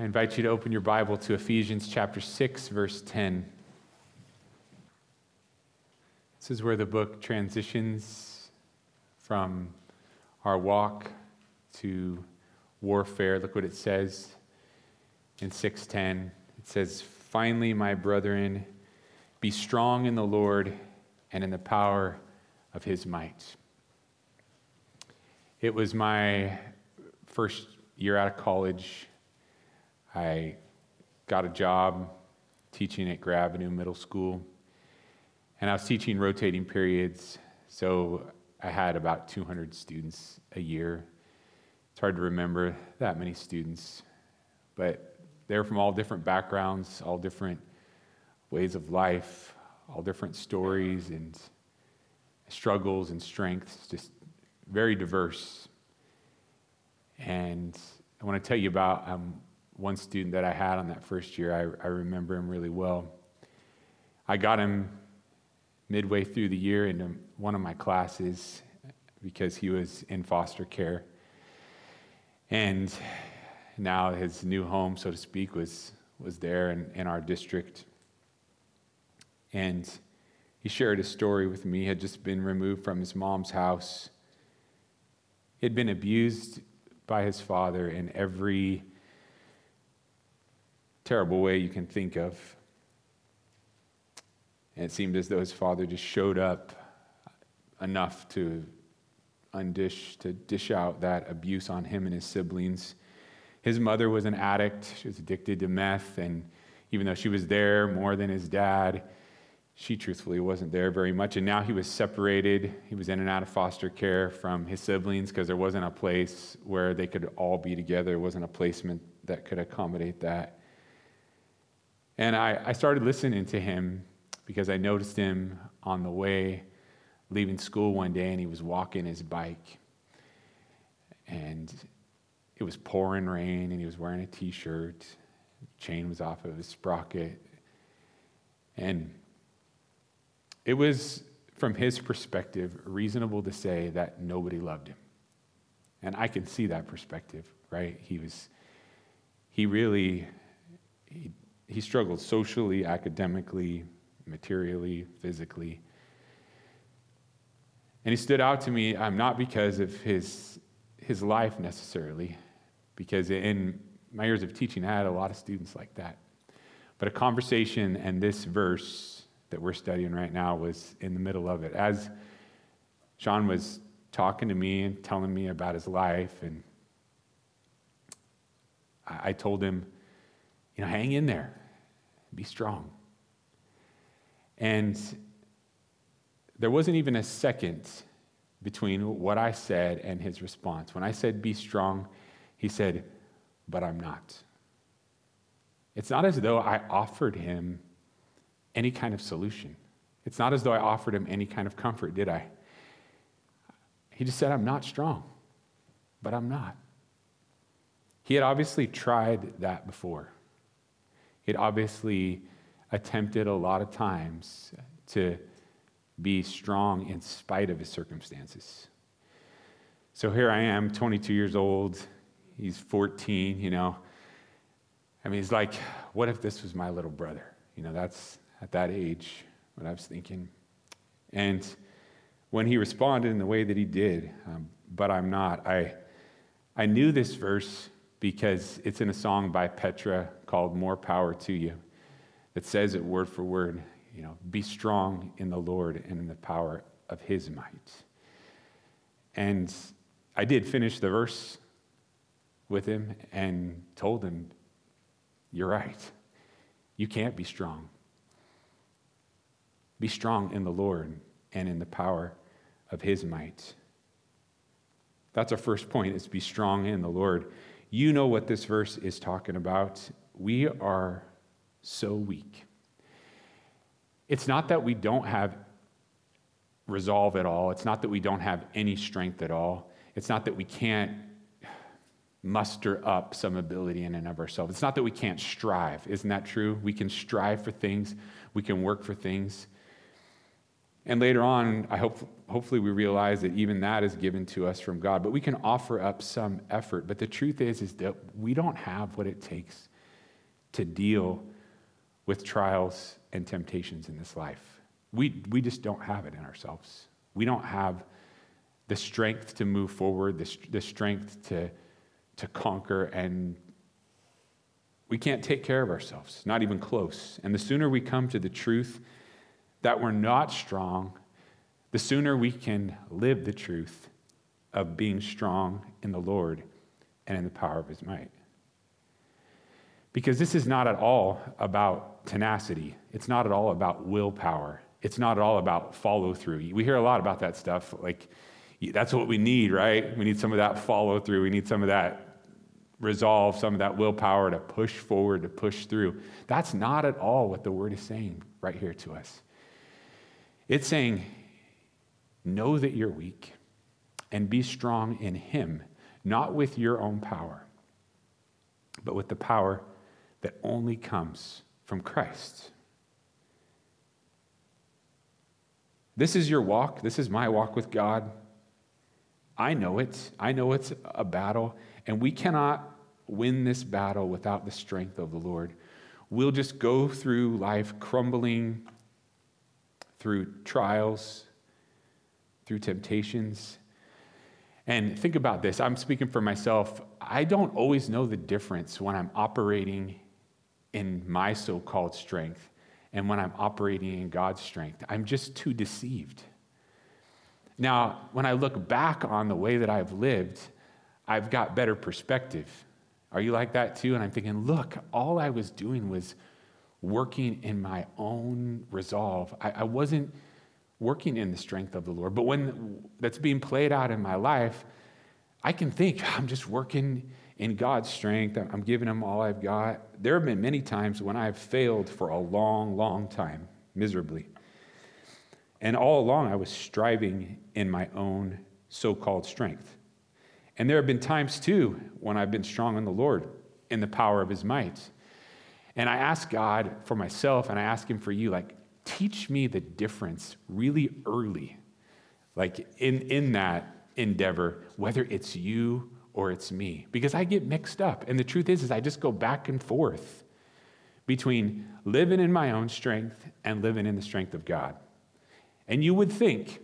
I invite you to open your Bible to Ephesians chapter 6, verse 10. This is where the book transitions from our walk to warfare. Look what it says in 6:10. It says, "Finally, my brethren, be strong in the Lord and in the power of his might." It was my first year out of college I got a job teaching at Grave Avenue Middle School, and I was teaching rotating periods, so I had about 200 students a year. It's hard to remember that many students, but they're from all different backgrounds, all different ways of life, all different stories and struggles and strengths, just very diverse. And I want to tell you about um, one student that I had on that first year, I, I remember him really well. I got him midway through the year into one of my classes because he was in foster care. And now his new home, so to speak, was, was there in, in our district. And he shared a story with me. He had just been removed from his mom's house. He had been abused by his father in every terrible way you can think of. And it seemed as though his father just showed up enough to undish, to dish out that abuse on him and his siblings. His mother was an addict. She was addicted to meth. And even though she was there more than his dad, she truthfully wasn't there very much. And now he was separated. He was in and out of foster care from his siblings because there wasn't a place where they could all be together. There wasn't a placement that could accommodate that. And I, I started listening to him because I noticed him on the way leaving school one day and he was walking his bike. And it was pouring rain and he was wearing a t shirt. Chain was off of his sprocket. And it was, from his perspective, reasonable to say that nobody loved him. And I can see that perspective, right? He was, he really, he he struggled socially, academically, materially, physically. And he stood out to me, um, not because of his, his life necessarily, because in my years of teaching, I had a lot of students like that. But a conversation and this verse that we're studying right now was in the middle of it. As Sean was talking to me and telling me about his life, and I, I told him, you know, hang in there. Be strong. And there wasn't even a second between what I said and his response. When I said, be strong, he said, but I'm not. It's not as though I offered him any kind of solution. It's not as though I offered him any kind of comfort, did I? He just said, I'm not strong, but I'm not. He had obviously tried that before. It obviously attempted a lot of times to be strong in spite of his circumstances. So here I am, 22 years old. He's 14, you know. I mean, he's like, what if this was my little brother? You know, that's at that age what I was thinking. And when he responded in the way that he did, um, but I'm not, I, I knew this verse because it's in a song by Petra called More Power to You that says it word for word, you know, be strong in the Lord and in the power of his might. And I did finish the verse with him and told him, You're right. You can't be strong. Be strong in the Lord and in the power of his might. That's our first point is be strong in the Lord. You know what this verse is talking about. We are so weak. It's not that we don't have resolve at all. It's not that we don't have any strength at all. It's not that we can't muster up some ability in and of ourselves. It's not that we can't strive. Isn't that true? We can strive for things, we can work for things. And later on, I hope, hopefully we realize that even that is given to us from God. But we can offer up some effort. But the truth is, is that we don't have what it takes to deal with trials and temptations in this life. We, we just don't have it in ourselves. We don't have the strength to move forward, the, the strength to, to conquer, and we can't take care of ourselves, not even close. And the sooner we come to the truth that we're not strong, the sooner we can live the truth of being strong in the Lord and in the power of his might. Because this is not at all about tenacity, it's not at all about willpower, it's not at all about follow through. We hear a lot about that stuff. Like, that's what we need, right? We need some of that follow through, we need some of that resolve, some of that willpower to push forward, to push through. That's not at all what the word is saying right here to us. It's saying, know that you're weak and be strong in Him, not with your own power, but with the power that only comes from Christ. This is your walk. This is my walk with God. I know it. I know it's a battle, and we cannot win this battle without the strength of the Lord. We'll just go through life crumbling through trials, through temptations. And think about this I'm speaking for myself. I don't always know the difference when I'm operating in my so called strength and when I'm operating in God's strength. I'm just too deceived. Now, when I look back on the way that I've lived, I've got better perspective. Are you like that too? And I'm thinking, look, all I was doing was working in my own resolve. I, I wasn't working in the strength of the Lord. But when that's being played out in my life, I can think, I'm just working in God's strength. I'm giving Him all I've got. There have been many times when I've failed for a long, long time, miserably. And all along, I was striving in my own so called strength. And there have been times, too, when I've been strong in the Lord, in the power of His might. And I ask God for myself, and I ask Him for you, like, teach me the difference really early, like in, in that endeavor, whether it's you or it's me. Because I get mixed up. And the truth is, is I just go back and forth between living in my own strength and living in the strength of God. And you would think,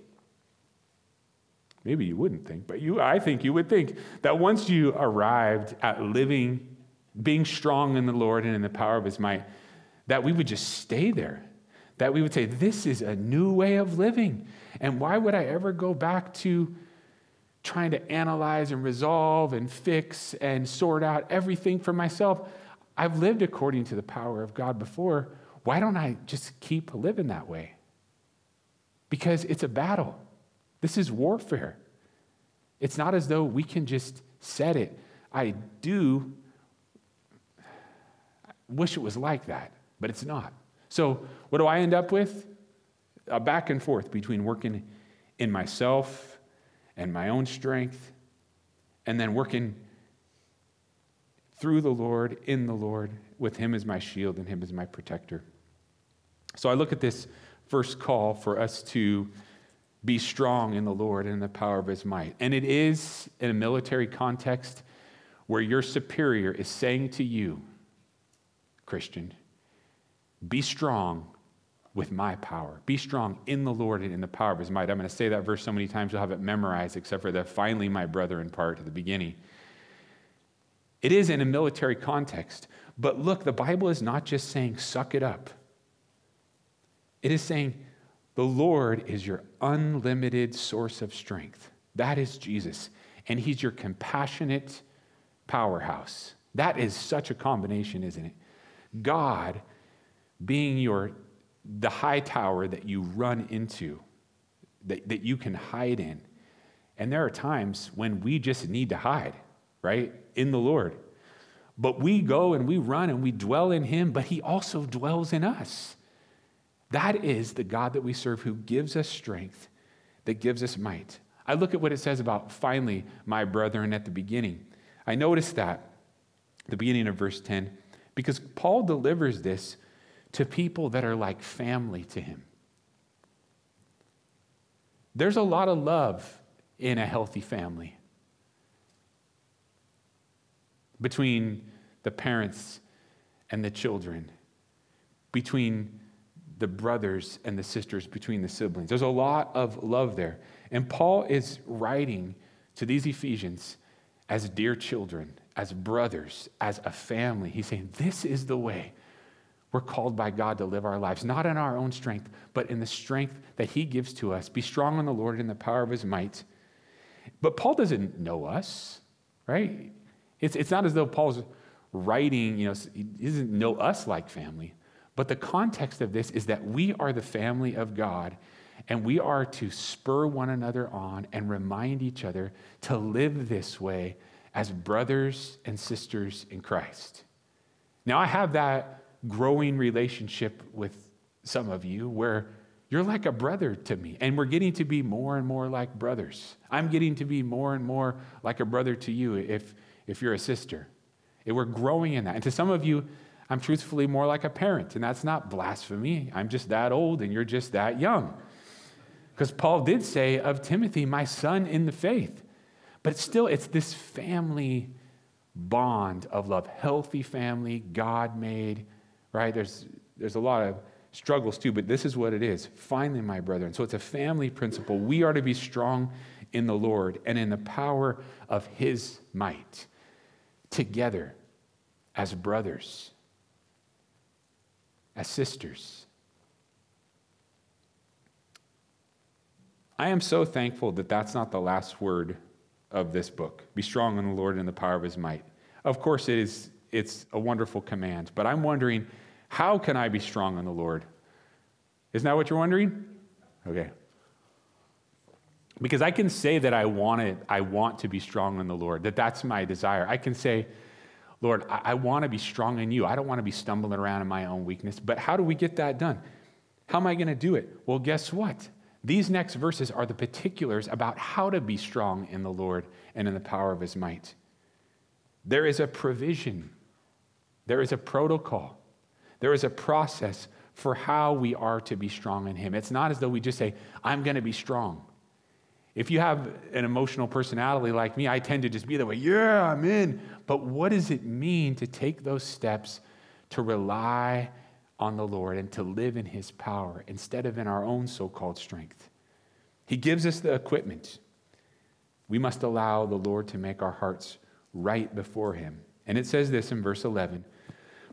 maybe you wouldn't think, but you, I think you would think that once you arrived at living being strong in the Lord and in the power of his might, that we would just stay there. That we would say, This is a new way of living. And why would I ever go back to trying to analyze and resolve and fix and sort out everything for myself? I've lived according to the power of God before. Why don't I just keep living that way? Because it's a battle. This is warfare. It's not as though we can just set it. I do wish it was like that, but it's not. So, what do I end up with? A back and forth between working in myself and my own strength, and then working through the Lord, in the Lord, with Him as my shield and Him as my protector. So, I look at this first call for us to be strong in the Lord and in the power of His might. And it is in a military context where your superior is saying to you, Christian. Be strong with my power. Be strong in the Lord and in the power of his might. I'm going to say that verse so many times you'll have it memorized, except for the finally, my brother brethren part at the beginning. It is in a military context. But look, the Bible is not just saying, suck it up. It is saying, the Lord is your unlimited source of strength. That is Jesus. And he's your compassionate powerhouse. That is such a combination, isn't it? God being your the high tower that you run into, that, that you can hide in. And there are times when we just need to hide, right? In the Lord. But we go and we run and we dwell in Him, but He also dwells in us. That is the God that we serve who gives us strength, that gives us might. I look at what it says about finally, my brethren, at the beginning. I notice that, the beginning of verse 10. Because Paul delivers this to people that are like family to him. There's a lot of love in a healthy family between the parents and the children, between the brothers and the sisters, between the siblings. There's a lot of love there. And Paul is writing to these Ephesians as dear children, as brothers, as a family. He's saying, This is the way we're called by God to live our lives, not in our own strength, but in the strength that He gives to us. Be strong in the Lord and in the power of His might. But Paul doesn't know us, right? It's, it's not as though Paul's writing, you know, he doesn't know us like family. But the context of this is that we are the family of God and we are to spur one another on and remind each other to live this way as brothers and sisters in Christ. Now, I have that growing relationship with some of you where you're like a brother to me, and we're getting to be more and more like brothers. I'm getting to be more and more like a brother to you if, if you're a sister. And we're growing in that. And to some of you, I'm truthfully more like a parent, and that's not blasphemy. I'm just that old, and you're just that young. Because Paul did say of Timothy, my son in the faith. But still, it's this family bond of love, healthy family, God made, right? There's, there's a lot of struggles too, but this is what it is. Finally, my brethren. So it's a family principle. We are to be strong in the Lord and in the power of his might, together as brothers, as sisters. I am so thankful that that's not the last word of this book. Be strong in the Lord and the power of his might. Of course, it is, it's a wonderful command, but I'm wondering how can I be strong in the Lord? Isn't that what you're wondering? Okay. Because I can say that I want it, I want to be strong in the Lord, that that's my desire. I can say, Lord, I, I want to be strong in you. I don't want to be stumbling around in my own weakness. But how do we get that done? How am I going to do it? Well, guess what? These next verses are the particulars about how to be strong in the Lord and in the power of his might. There is a provision, there is a protocol, there is a process for how we are to be strong in him. It's not as though we just say, I'm going to be strong. If you have an emotional personality like me, I tend to just be that way. Yeah, I'm in. But what does it mean to take those steps to rely on the Lord and to live in His power instead of in our own so called strength. He gives us the equipment. We must allow the Lord to make our hearts right before Him. And it says this in verse 11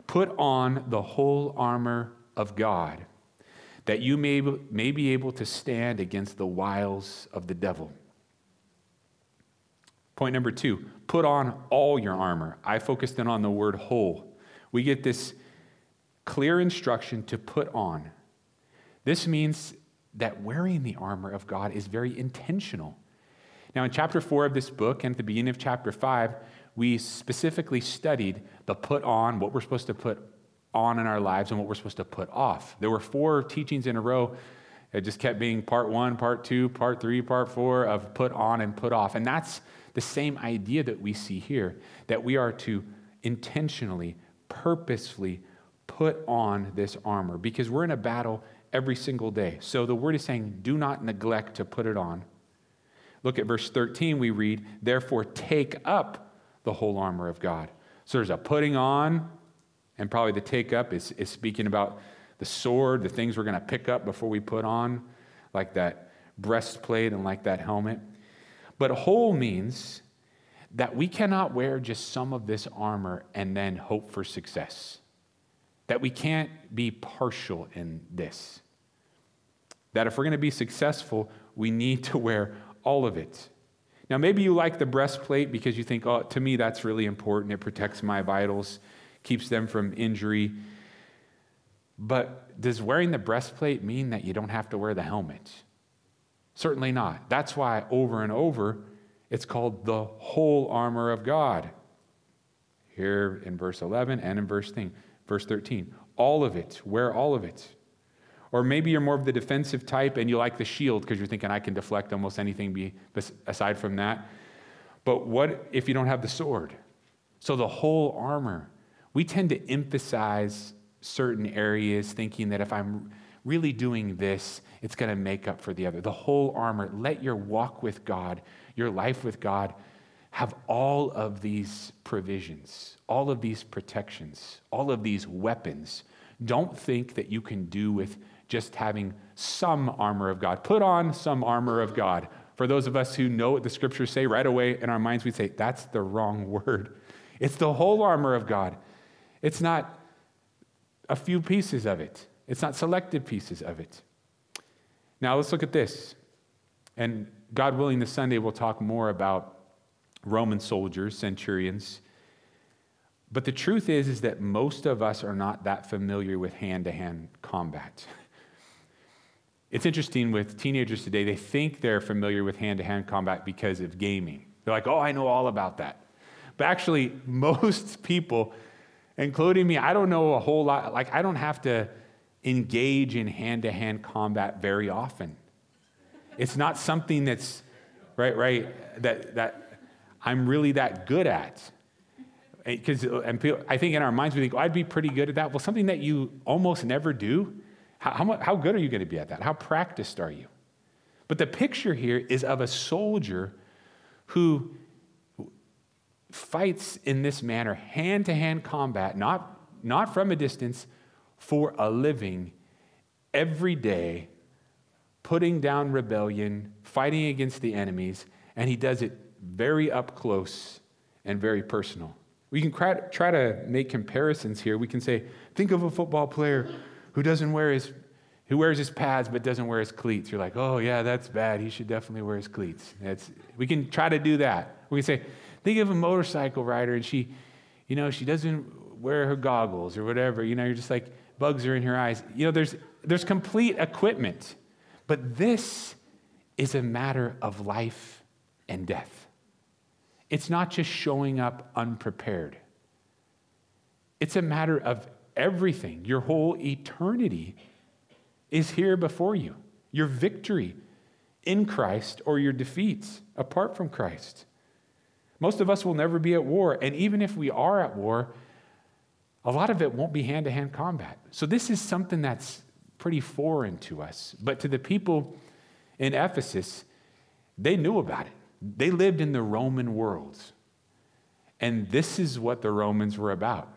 Put on the whole armor of God, that you may, may be able to stand against the wiles of the devil. Point number two put on all your armor. I focused in on the word whole. We get this clear instruction to put on. This means that wearing the armor of God is very intentional. Now, in chapter four of this book and at the beginning of chapter five, we specifically studied the put on, what we're supposed to put on in our lives, and what we're supposed to put off. There were four teachings in a row. It just kept being part one, part two, part three, part four of put on and put off. And that's the same idea that we see here that we are to intentionally, purposefully put on this armor because we're in a battle every single day. So the word is saying, do not neglect to put it on. Look at verse 13, we read, therefore take up the whole armor of God. So there's a putting on, and probably the take up is, is speaking about the sword, the things we're going to pick up before we put on, like that breastplate and like that helmet. But whole means that we cannot wear just some of this armor and then hope for success that we can't be partial in this. That if we're going to be successful, we need to wear all of it. Now, maybe you like the breastplate because you think, oh, to me, that's really important. It protects my vitals, keeps them from injury. But does wearing the breastplate mean that you don't have to wear the helmet? Certainly not. That's why over and over it's called the whole armor of God. Here in verse 11 and in verse 10. Verse 13, all of it, wear all of it. Or maybe you're more of the defensive type and you like the shield because you're thinking, I can deflect almost anything be, aside from that. But what if you don't have the sword? So the whole armor. We tend to emphasize certain areas, thinking that if I'm really doing this, it's going to make up for the other. The whole armor. Let your walk with God, your life with God, have all of these provisions, all of these protections, all of these weapons. Don't think that you can do with just having some armor of God. Put on some armor of God. For those of us who know what the scriptures say right away in our minds, we say, that's the wrong word. It's the whole armor of God. It's not a few pieces of it, it's not selected pieces of it. Now, let's look at this. And God willing, this Sunday we'll talk more about Roman soldiers, centurions. But the truth is, is that most of us are not that familiar with hand to hand combat. It's interesting with teenagers today, they think they're familiar with hand to hand combat because of gaming. They're like, oh, I know all about that. But actually, most people, including me, I don't know a whole lot. Like, I don't have to engage in hand to hand combat very often. It's not something that's, right, right, that, that I'm really that good at. Because and uh, I think in our minds we think, oh, I'd be pretty good at that. Well, something that you almost never do, how, how, how good are you going to be at that? How practiced are you? But the picture here is of a soldier who fights in this manner, hand to hand combat, not, not from a distance, for a living, every day, putting down rebellion, fighting against the enemies, and he does it very up close and very personal. We can try to make comparisons here. We can say, think of a football player who doesn't wear his who wears his pads but doesn't wear his cleats. You're like, oh yeah, that's bad. He should definitely wear his cleats. That's, we can try to do that. We can say, think of a motorcycle rider and she, you know, she doesn't wear her goggles or whatever. You know, you're just like, bugs are in her eyes. You know, there's there's complete equipment. But this is a matter of life and death. It's not just showing up unprepared, it's a matter of everything. Your whole eternity is here before you. Your victory in Christ or your defeats apart from Christ. Most of us will never be at war, and even if we are at war, a lot of it won't be hand to hand combat. So, this is something that's pretty foreign to us. But to the people in Ephesus, they knew about it. They lived in the Roman world. And this is what the Romans were about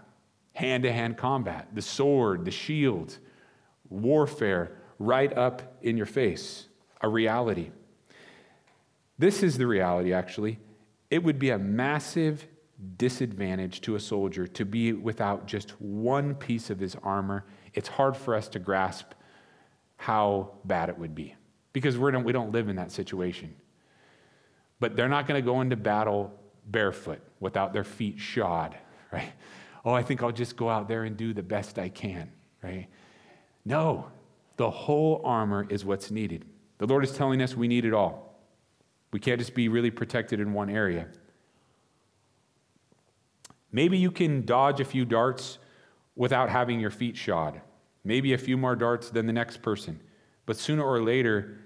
hand to hand combat, the sword, the shield, warfare right up in your face, a reality. This is the reality, actually. It would be a massive disadvantage to a soldier to be without just one piece of his armor. It's hard for us to grasp how bad it would be because we're, we don't live in that situation. But they're not going to go into battle barefoot without their feet shod, right? Oh, I think I'll just go out there and do the best I can, right? No, the whole armor is what's needed. The Lord is telling us we need it all. We can't just be really protected in one area. Maybe you can dodge a few darts without having your feet shod, maybe a few more darts than the next person. But sooner or later,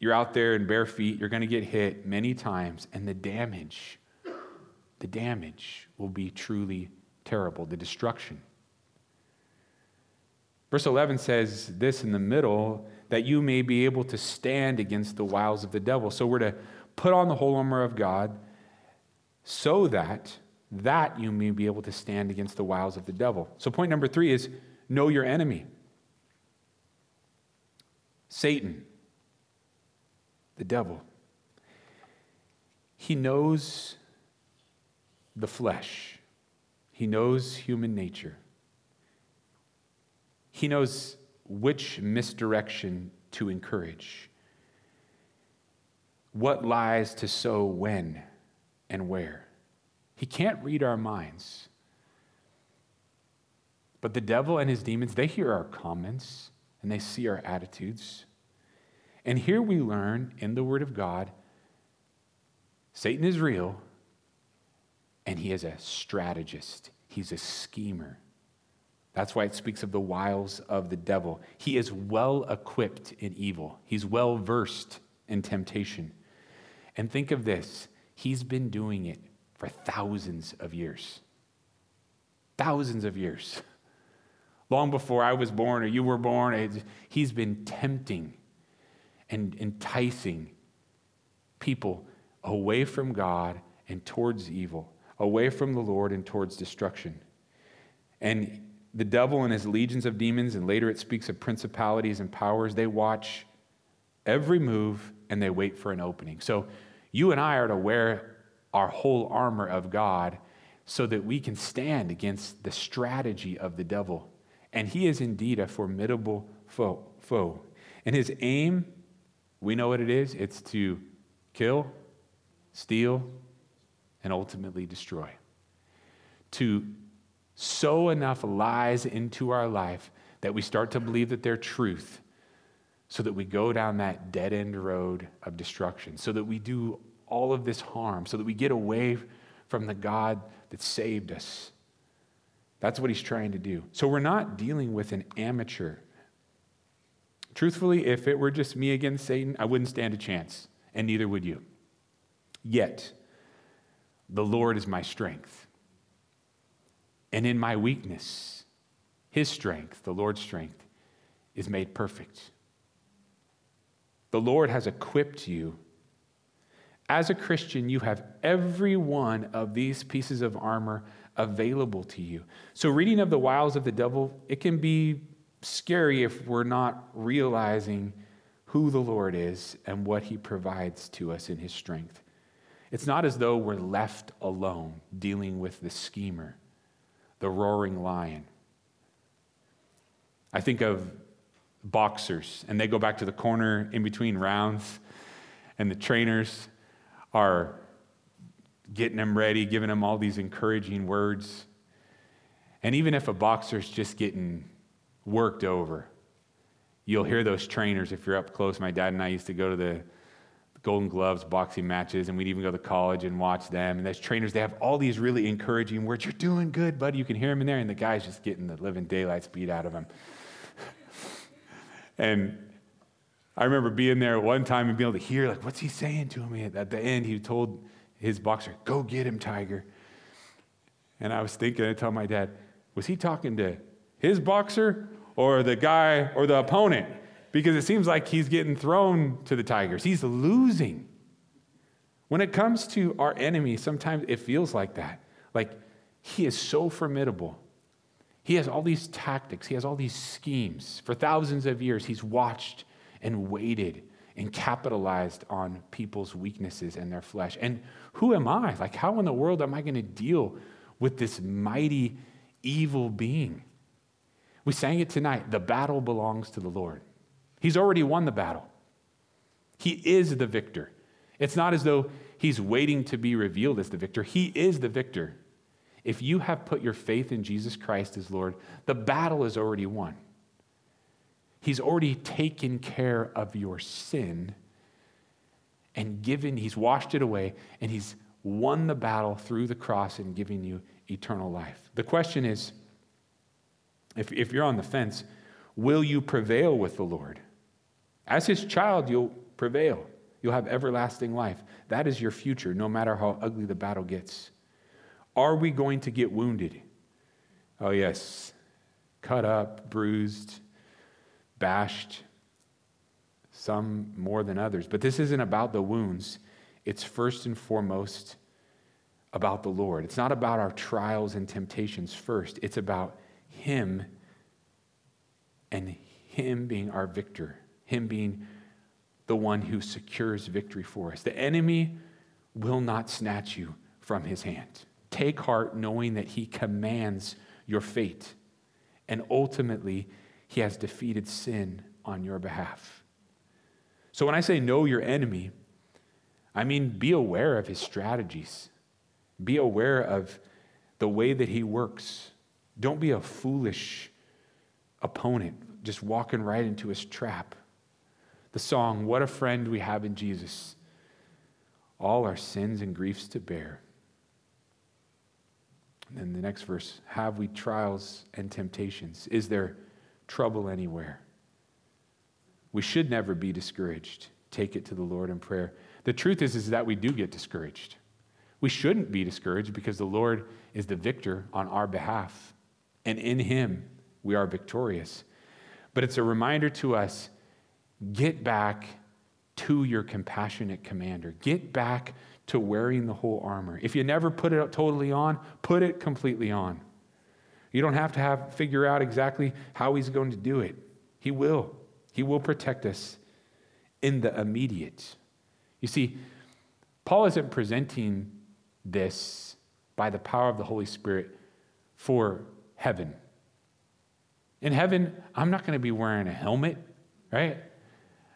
you're out there in bare feet, you're going to get hit many times, and the damage, the damage will be truly terrible, the destruction. Verse 11 says this in the middle that you may be able to stand against the wiles of the devil. So we're to put on the whole armor of God so that that you may be able to stand against the wiles of the devil. So point number 3 is know your enemy. Satan, the devil. He knows the flesh. He knows human nature. He knows which misdirection to encourage, what lies to sow when and where. He can't read our minds. But the devil and his demons, they hear our comments and they see our attitudes. And here we learn in the Word of God Satan is real and he is a strategist, he's a schemer. That's why it speaks of the wiles of the devil. He is well equipped in evil, he's well versed in temptation. And think of this he's been doing it for thousands of years. Thousands of years. long before I was born or you were born. He's been tempting and enticing people away from God and towards evil, away from the Lord and towards destruction. And the devil and his legions of demons, and later it speaks of principalities and powers, they watch every move and they wait for an opening. So you and I are to wear our whole armor of God so that we can stand against the strategy of the devil. And he is indeed a formidable foe. foe. And his aim, we know what it is it's to kill, steal, and ultimately destroy. To sow enough lies into our life that we start to believe that they're truth so that we go down that dead end road of destruction, so that we do all of this harm, so that we get away from the God that saved us. That's what he's trying to do. So we're not dealing with an amateur. Truthfully, if it were just me against Satan, I wouldn't stand a chance, and neither would you. Yet, the Lord is my strength. And in my weakness, his strength, the Lord's strength, is made perfect. The Lord has equipped you. As a Christian, you have every one of these pieces of armor available to you. So, reading of the wiles of the devil, it can be scary if we're not realizing who the Lord is and what he provides to us in his strength. It's not as though we're left alone dealing with the schemer the roaring lion. I think of boxers, and they go back to the corner in between rounds, and the trainers are getting them ready, giving them all these encouraging words. And even if a boxer's just getting worked over, you'll hear those trainers if you're up close. My dad and I used to go to the Golden Gloves boxing matches, and we'd even go to college and watch them. And those trainers, they have all these really encouraging words. You're doing good, buddy. You can hear them in there, and the guy's just getting the living daylights beat out of him. and I remember being there one time and being able to hear, like, what's he saying to him? At the end, he told his boxer, Go get him, Tiger. And I was thinking, I told my dad, was he talking to his boxer or the guy or the opponent? because it seems like he's getting thrown to the Tigers. He's losing. When it comes to our enemy, sometimes it feels like that. Like he is so formidable. He has all these tactics, he has all these schemes. For thousands of years, he's watched and waited and capitalized on people's weaknesses and their flesh. And who am I? Like, how in the world am I going to deal with this mighty evil being? We sang it tonight the battle belongs to the Lord. He's already won the battle. He is the victor. It's not as though he's waiting to be revealed as the victor. He is the victor. If you have put your faith in Jesus Christ as Lord, the battle is already won. He's already taken care of your sin and given, he's washed it away, and he's won the battle through the cross and giving you eternal life. The question is if, if you're on the fence, will you prevail with the Lord? As his child, you'll prevail. You'll have everlasting life. That is your future, no matter how ugly the battle gets. Are we going to get wounded? Oh, yes. Cut up, bruised, bashed, some more than others. But this isn't about the wounds. It's first and foremost about the Lord. It's not about our trials and temptations first, it's about Him and Him being our victor. Him being the one who secures victory for us. The enemy will not snatch you from his hand. Take heart knowing that he commands your fate. And ultimately, he has defeated sin on your behalf. So when I say know your enemy, I mean be aware of his strategies, be aware of the way that he works. Don't be a foolish opponent just walking right into his trap the song, What a Friend We Have in Jesus. All our sins and griefs to bear. And then the next verse Have we trials and temptations? Is there trouble anywhere? We should never be discouraged. Take it to the Lord in prayer. The truth is, is that we do get discouraged. We shouldn't be discouraged because the Lord is the victor on our behalf. And in Him, we are victorious. But it's a reminder to us get back to your compassionate commander. Get back to wearing the whole armor. If you never put it totally on, put it completely on. You don't have to have figure out exactly how he's going to do it. He will. He will protect us in the immediate. You see, Paul isn't presenting this by the power of the Holy Spirit for heaven. In heaven, I'm not going to be wearing a helmet, right?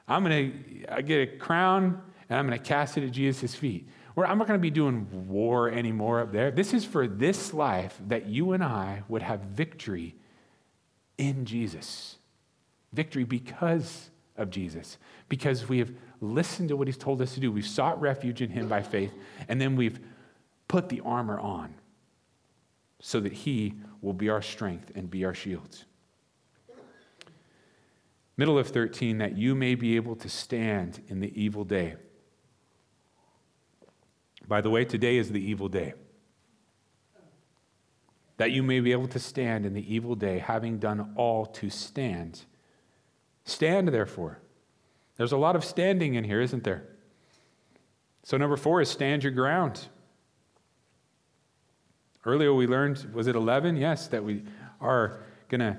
I'm going to get a crown and I'm going to cast it at Jesus' feet. Where I'm not going to be doing war anymore up there. This is for this life that you and I would have victory in Jesus. Victory because of Jesus, because we have listened to what he's told us to do. We've sought refuge in him by faith, and then we've put the armor on so that he will be our strength and be our shields. Middle of 13, that you may be able to stand in the evil day. By the way, today is the evil day. That you may be able to stand in the evil day, having done all to stand. Stand, therefore. There's a lot of standing in here, isn't there? So, number four is stand your ground. Earlier we learned, was it 11? Yes, that we are going to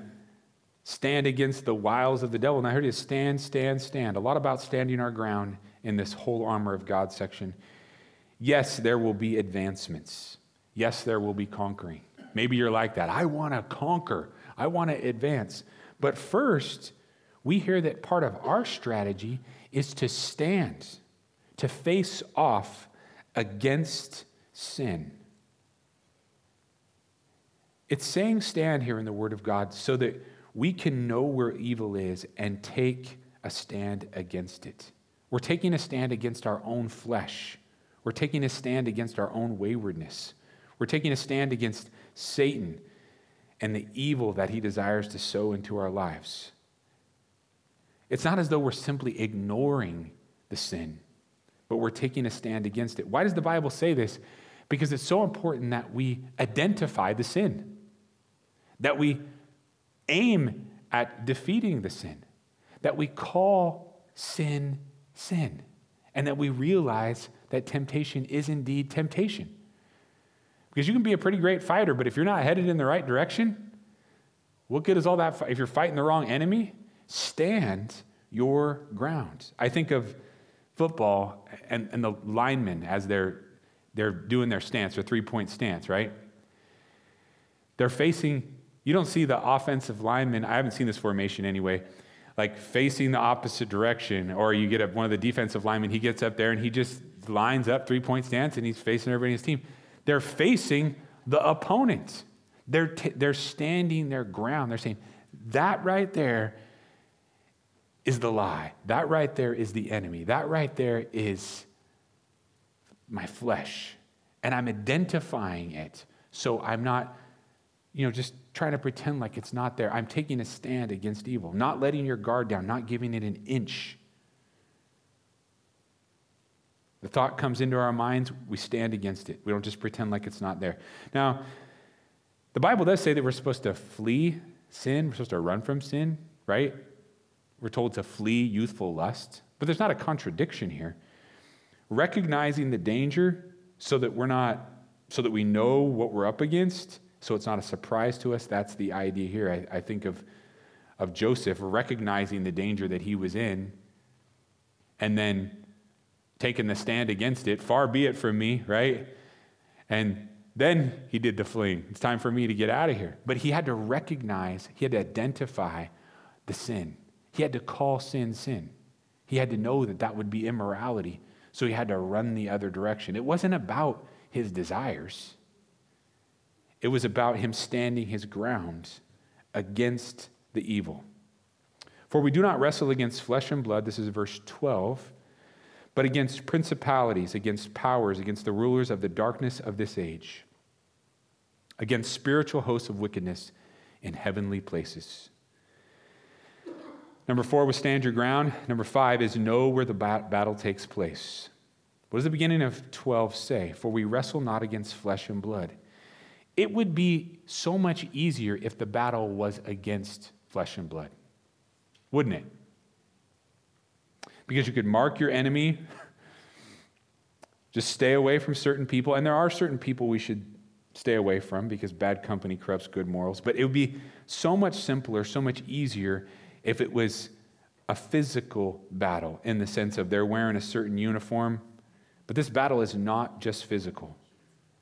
stand against the wiles of the devil. And I heard you stand, stand, stand. A lot about standing our ground in this whole armor of God section. Yes, there will be advancements. Yes, there will be conquering. Maybe you're like that. I want to conquer, I want to advance. But first, we hear that part of our strategy is to stand, to face off against sin. It's saying stand here in the Word of God so that we can know where evil is and take a stand against it. We're taking a stand against our own flesh. We're taking a stand against our own waywardness. We're taking a stand against Satan and the evil that he desires to sow into our lives. It's not as though we're simply ignoring the sin, but we're taking a stand against it. Why does the Bible say this? Because it's so important that we identify the sin, that we aim at defeating the sin, that we call sin sin, and that we realize that temptation is indeed temptation. Because you can be a pretty great fighter, but if you're not headed in the right direction, what good is all that? If you're fighting the wrong enemy, stand your ground. I think of football and, and the linemen as they're, they're doing their stance, their three point stance, right? They're facing, you don't see the offensive lineman, I haven't seen this formation anyway, like facing the opposite direction, or you get up one of the defensive linemen, he gets up there and he just lines up three point stance and he's facing everybody in his team. They're facing the opponent. They're, t- they're standing their ground. They're saying, that right there is the lie. That right there is the enemy. That right there is my flesh. And I'm identifying it. So I'm not, you know, just trying to pretend like it's not there. I'm taking a stand against evil, not letting your guard down, not giving it an inch. The thought comes into our minds, we stand against it. We don't just pretend like it's not there. Now, the Bible does say that we're supposed to flee sin, we're supposed to run from sin, right? We're told to flee youthful lust, but there's not a contradiction here. Recognizing the danger so that we're not, so that we know what we're up against, so it's not a surprise to us, that's the idea here. I, I think of, of Joseph recognizing the danger that he was in and then taking the stand against it. Far be it from me, right? And then he did the fleeing. It's time for me to get out of here. But he had to recognize, he had to identify the sin. He had to call sin sin. He had to know that that would be immorality. So he had to run the other direction. It wasn't about his desires, it was about him standing his ground against the evil. For we do not wrestle against flesh and blood, this is verse 12, but against principalities, against powers, against the rulers of the darkness of this age, against spiritual hosts of wickedness in heavenly places. Number four was stand your ground. Number five is know where the battle takes place. What does the beginning of 12 say? For we wrestle not against flesh and blood. It would be so much easier if the battle was against flesh and blood, wouldn't it? Because you could mark your enemy, just stay away from certain people, and there are certain people we should stay away from because bad company corrupts good morals. But it would be so much simpler, so much easier if it was a physical battle in the sense of they're wearing a certain uniform. But this battle is not just physical,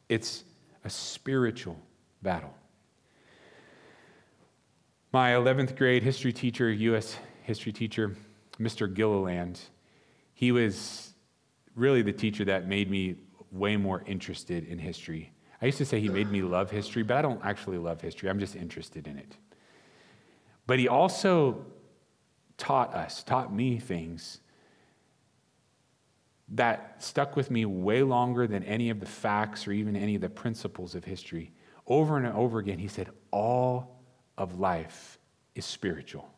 it's a spiritual battle. My 11th grade history teacher, U.S. history teacher, Mr. Gilliland, he was really the teacher that made me way more interested in history. I used to say he made me love history, but I don't actually love history. I'm just interested in it. But he also taught us, taught me things that stuck with me way longer than any of the facts or even any of the principles of history. Over and over again, he said, All of life is spiritual.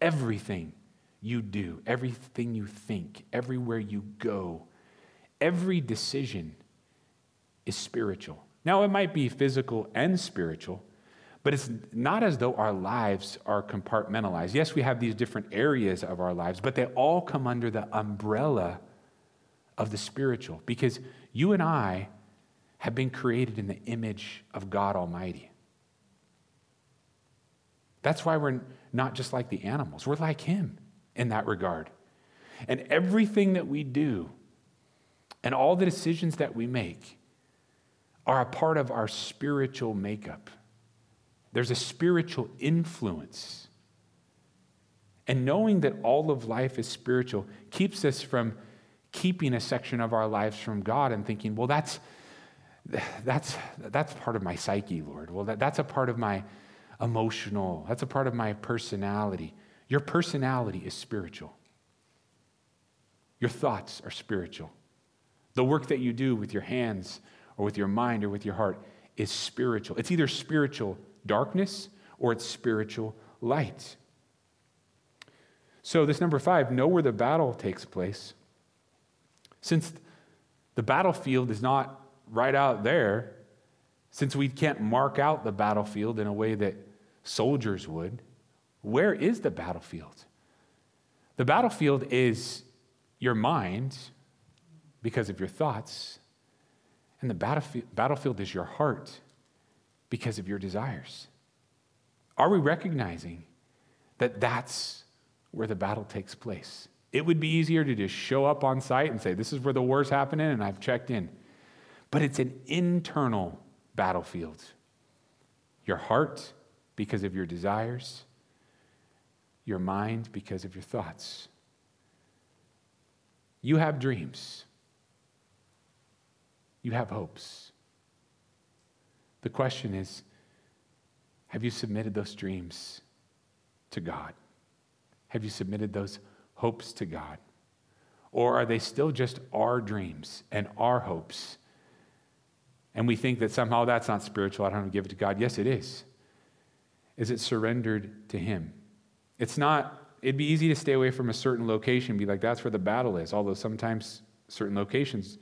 Everything you do, everything you think, everywhere you go, every decision is spiritual. Now, it might be physical and spiritual, but it's not as though our lives are compartmentalized. Yes, we have these different areas of our lives, but they all come under the umbrella of the spiritual because you and I have been created in the image of God Almighty. That's why we're not just like the animals, we're like Him in that regard. And everything that we do and all the decisions that we make are a part of our spiritual makeup. There's a spiritual influence. And knowing that all of life is spiritual keeps us from keeping a section of our lives from God and thinking, well, that's, that's, that's part of my psyche, Lord. Well, that, that's a part of my emotional, that's a part of my personality. Your personality is spiritual, your thoughts are spiritual. The work that you do with your hands or with your mind or with your heart is spiritual. It's either spiritual darkness or it's spiritual light. So, this number five, know where the battle takes place. Since the battlefield is not right out there, since we can't mark out the battlefield in a way that soldiers would, where is the battlefield? The battlefield is your mind because of your thoughts, and the battlefield, is your heart because of your desires? Are we recognizing that that's where the battle takes place? It would be easier to just show up on site and say, This is where the war's happening, and I've checked in. But it's an internal battlefield. Your heart, because of your desires, your mind, because of your thoughts. You have dreams, you have hopes. The question is have you submitted those dreams to God? Have you submitted those hopes to God? Or are they still just our dreams and our hopes? And we think that somehow that's not spiritual. I don't want to give it to God. Yes, it is. Is it surrendered to Him? It's not, it'd be easy to stay away from a certain location, be like, that's where the battle is. Although sometimes certain locations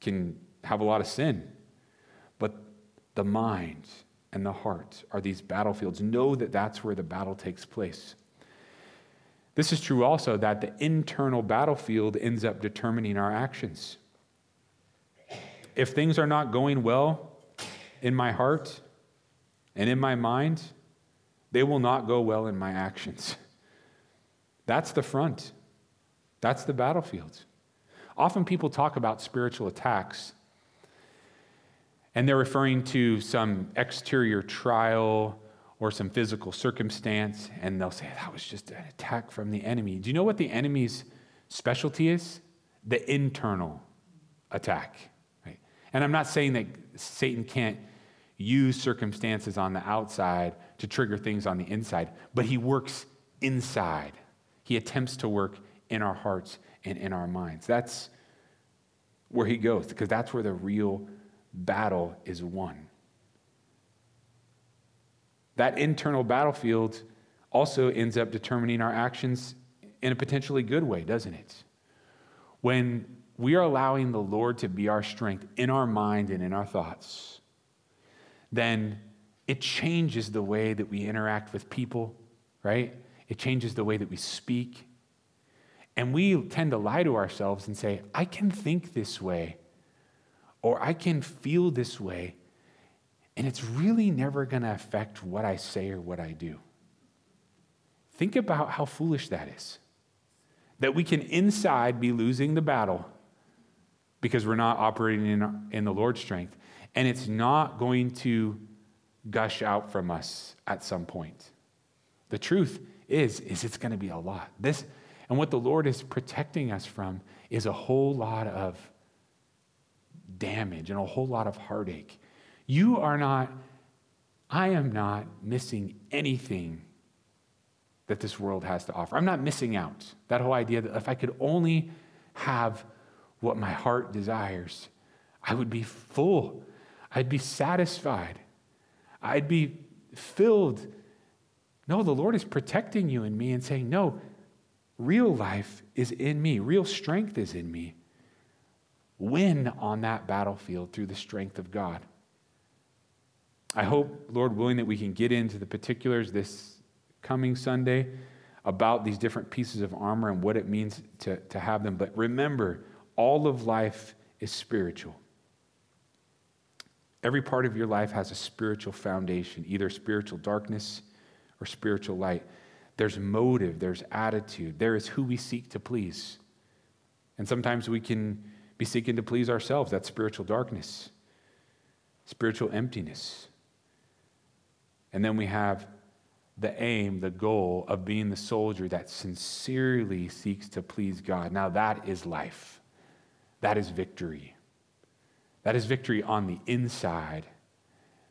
can have a lot of sin. The mind and the heart are these battlefields. Know that that's where the battle takes place. This is true also that the internal battlefield ends up determining our actions. If things are not going well in my heart and in my mind, they will not go well in my actions. That's the front, that's the battlefield. Often people talk about spiritual attacks and they're referring to some exterior trial or some physical circumstance, and they'll say, that was just an attack from the enemy. Do you know what the enemy's specialty is? The internal attack. Right? And I'm not saying that Satan can't use circumstances on the outside to trigger things on the inside, but he works inside. He attempts to work in our hearts and in our minds. That's where he goes, because that's where the real battle is won. That internal battlefield also ends up determining our actions in a potentially good way, doesn't it? When we are allowing the Lord to be our strength in our mind and in our thoughts, then it changes the way that we interact with people, right? It changes the way that we speak. And we tend to lie to ourselves and say, I can think this way, or I can feel this way, and it's really never going to affect what I say or what I do. Think about how foolish that is. That we can inside be losing the battle because we're not operating in, in the Lord's strength, and it's not going to gush out from us at some point. The truth is, is it's going to be a lot. This, and what the Lord is protecting us from is a whole lot of damage and a whole lot of heartache. You are not, I am not missing anything that this world has to offer. I'm not missing out. That whole idea that if I could only have what my heart desires, I would be full. I'd be satisfied. I'd be filled. No, the Lord is protecting you and me and saying, No, real life is in me, real strength is in me. Win on that battlefield through the strength of God. I hope, Lord willing, that we can get into the particulars this coming Sunday about these different pieces of armor and what it means to, to have them. But remember, all of life is spiritual. Every part of your life has a spiritual foundation, either spiritual darkness or spiritual light. There's motive, there's attitude, there is who we seek to please. And sometimes we can be seeking to please ourselves. That's spiritual darkness, spiritual emptiness. And then we have the aim, the goal of being the soldier that sincerely seeks to please God. Now, that is life. That is victory. That is victory on the inside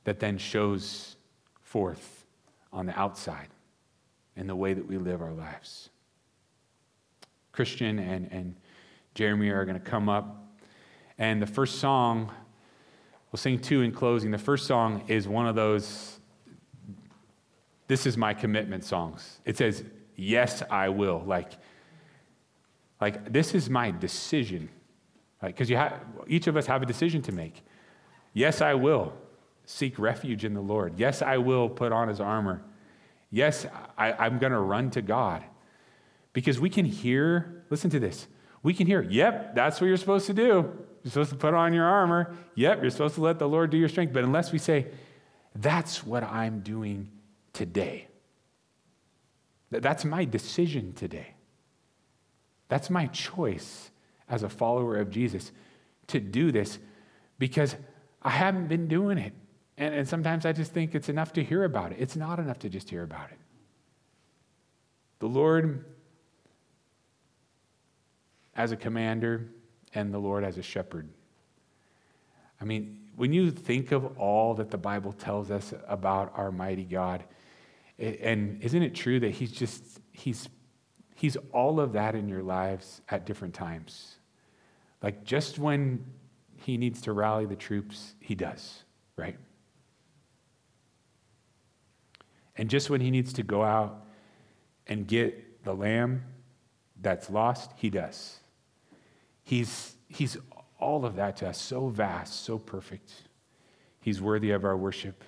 that then shows forth on the outside in the way that we live our lives. Christian and, and Jeremy are going to come up. And the first song, we'll sing two in closing. The first song is one of those, this is my commitment songs. It says, Yes, I will. Like, like this is my decision because you have, each of us have a decision to make. Yes, I will seek refuge in the Lord. Yes, I will put on his armor. Yes, I, I'm going to run to God. Because we can hear, listen to this. We can hear, yep, that's what you're supposed to do. You're supposed to put on your armor. Yep, you're supposed to let the Lord do your strength. But unless we say, that's what I'm doing today, that's my decision today, that's my choice as a follower of Jesus to do this because I haven't been doing it. And, and sometimes I just think it's enough to hear about it. It's not enough to just hear about it. The Lord as a commander and the Lord as a shepherd. I mean, when you think of all that the Bible tells us about our mighty God, and isn't it true that He's just, He's, He's all of that in your lives at different times? Like just when he needs to rally the troops, he does, right? And just when he needs to go out and get the lamb that's lost, he does. He's, he's all of that to us, so vast, so perfect. He's worthy of our worship.